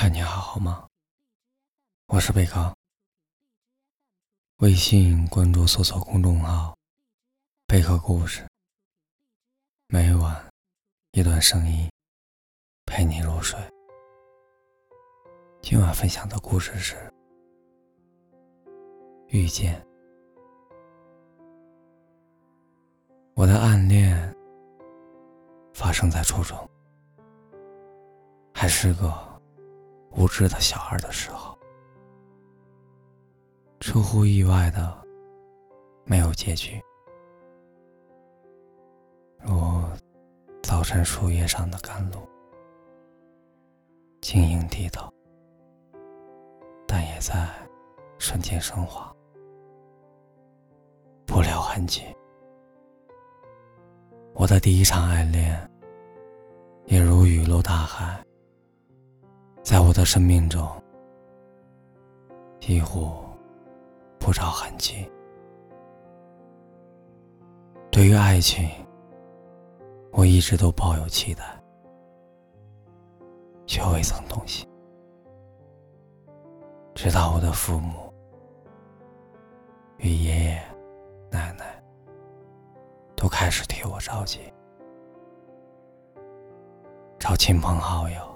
嗨，你还好吗？我是贝康。微信关注搜索公众号“贝壳故事”，每晚一段声音陪你入睡。今晚分享的故事是《遇见》。我的暗恋发生在初中，还是个。无知的小孩的时候，出乎意外的没有结局，如早晨树叶上的甘露，晶莹剔透，但也在瞬间升华，不留痕迹。我的第一场暗恋，也如雨露大海。在我的生命中，几乎不着痕迹。对于爱情，我一直都抱有期待，却未曾动心。直到我的父母与爷爷奶奶都开始替我着急，找亲朋好友。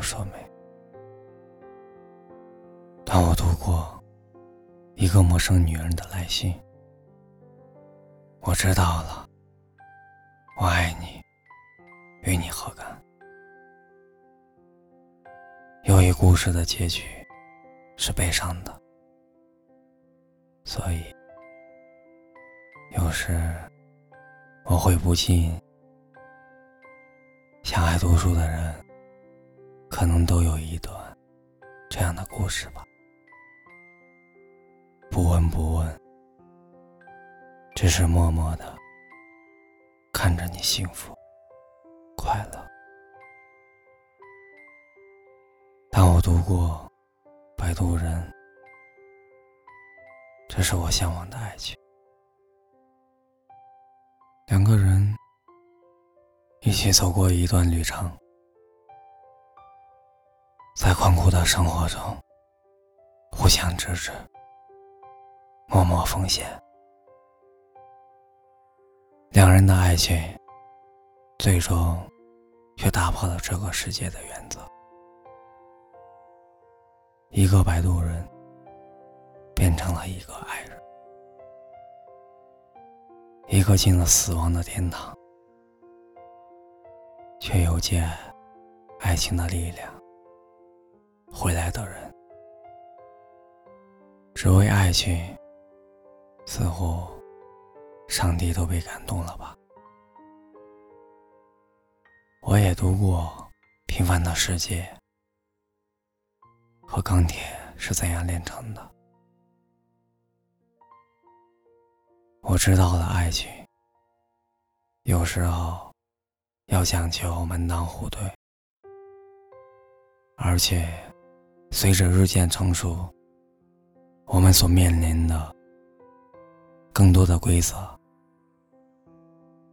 说没。当我读过一个陌生女人的来信，我知道了，我爱你，与你何干？由于故事的结局是悲伤的，所以有时我会不信想，爱读书的人。可能都有一段这样的故事吧。不闻不问，只是默默的看着你幸福快乐。当我读过《摆渡人》，这是我向往的爱情。两个人一起走过一段旅程。在困苦的生活中，互相支持，默默奉献，两人的爱情最终却打破了这个世界的原则。一个摆渡人变成了一个爱人，一个进了死亡的天堂，却又见爱情的力量。回来的人，只为爱情，似乎上帝都被感动了吧？我也读过《平凡的世界》和钢铁是怎样炼成的，我知道了爱情有时候要讲究门当户对，而且。随着日渐成熟，我们所面临的更多的规则，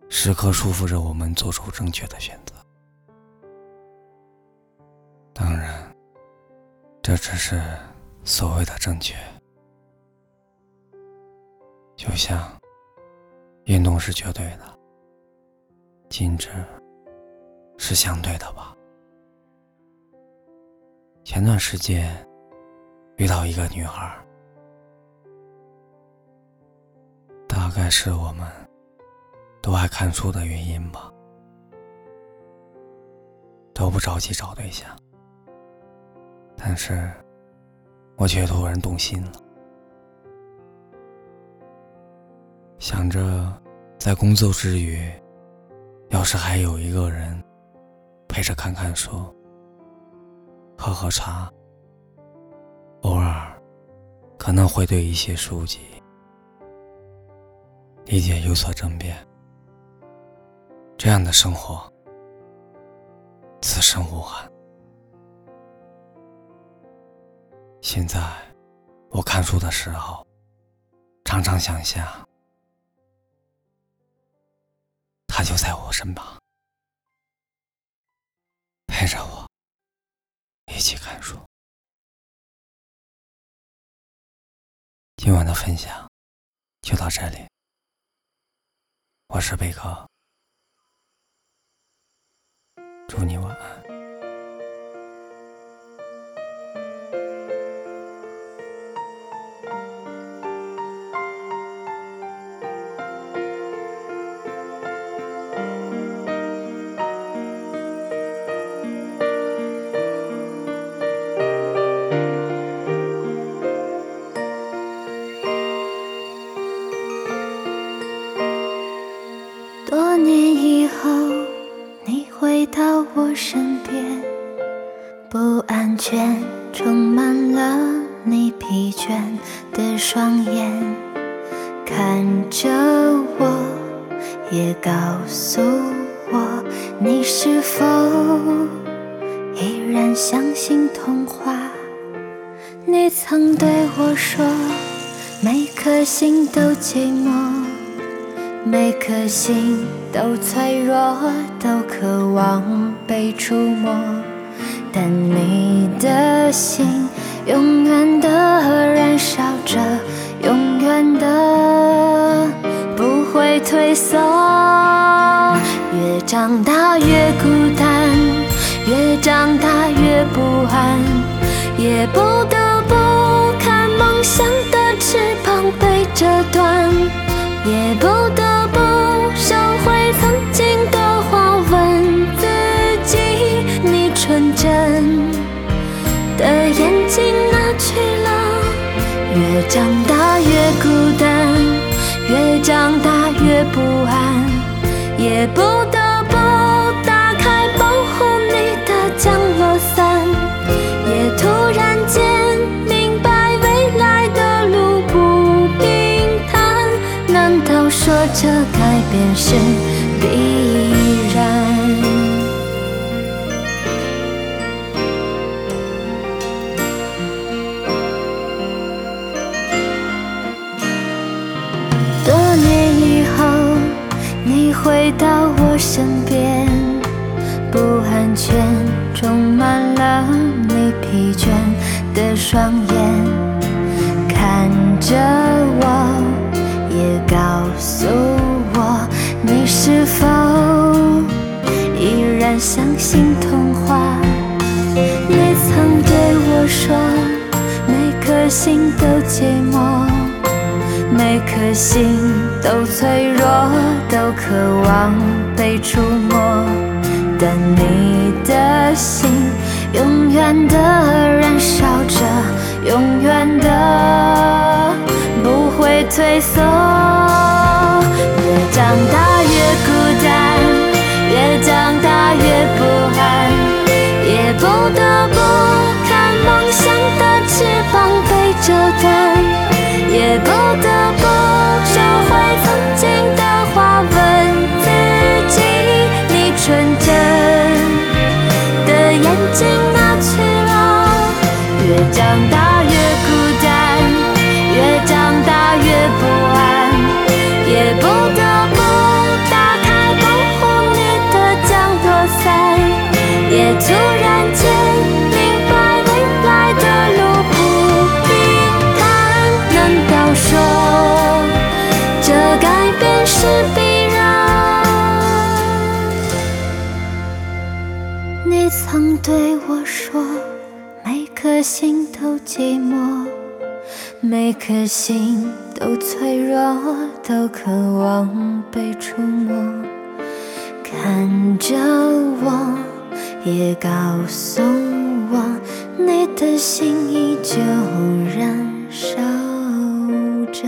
时刻束缚着我们做出正确的选择。当然，这只是所谓的正确。就像运动是绝对的，禁止是相对的吧。前段时间遇到一个女孩，大概是我们都爱看书的原因吧，都不着急找对象，但是我却突然动心了，想着在工作之余，要是还有一个人陪着看看书。喝喝茶，偶尔可能会对一些书籍理解有所争辩。这样的生活，此生无憾。现在我看书的时候，常常想象他就在我身旁，陪着我。一起看书。今晚的分享就到这里，我是贝壳，祝你晚安。后，你回到我身边，不安全充满了你疲倦的双眼，看着我，也告诉我，你是否依然相信童话？你曾对我说，每颗心都寂寞。每颗心都脆弱，都渴望被触摸，但你的心永远的燃烧着，永远的不会退缩。越长大越孤单，越长大越不安，也不得不看梦想的翅膀被折断，也不得不收回曾经的话问自己你纯真的眼睛哪去了？越长大越孤单越长大越不安也不得是必然？多年以后，你回到我身边，不安全充满了你疲倦的双眼，心都寂寞。每颗心都脆弱，都渴望被触摸，但你的心永远的燃烧着，永远的不会退缩。曾对我说，每颗心都寂寞，每颗心都脆弱，都渴望被触摸。看着我，也告诉我，你的心依旧燃烧着。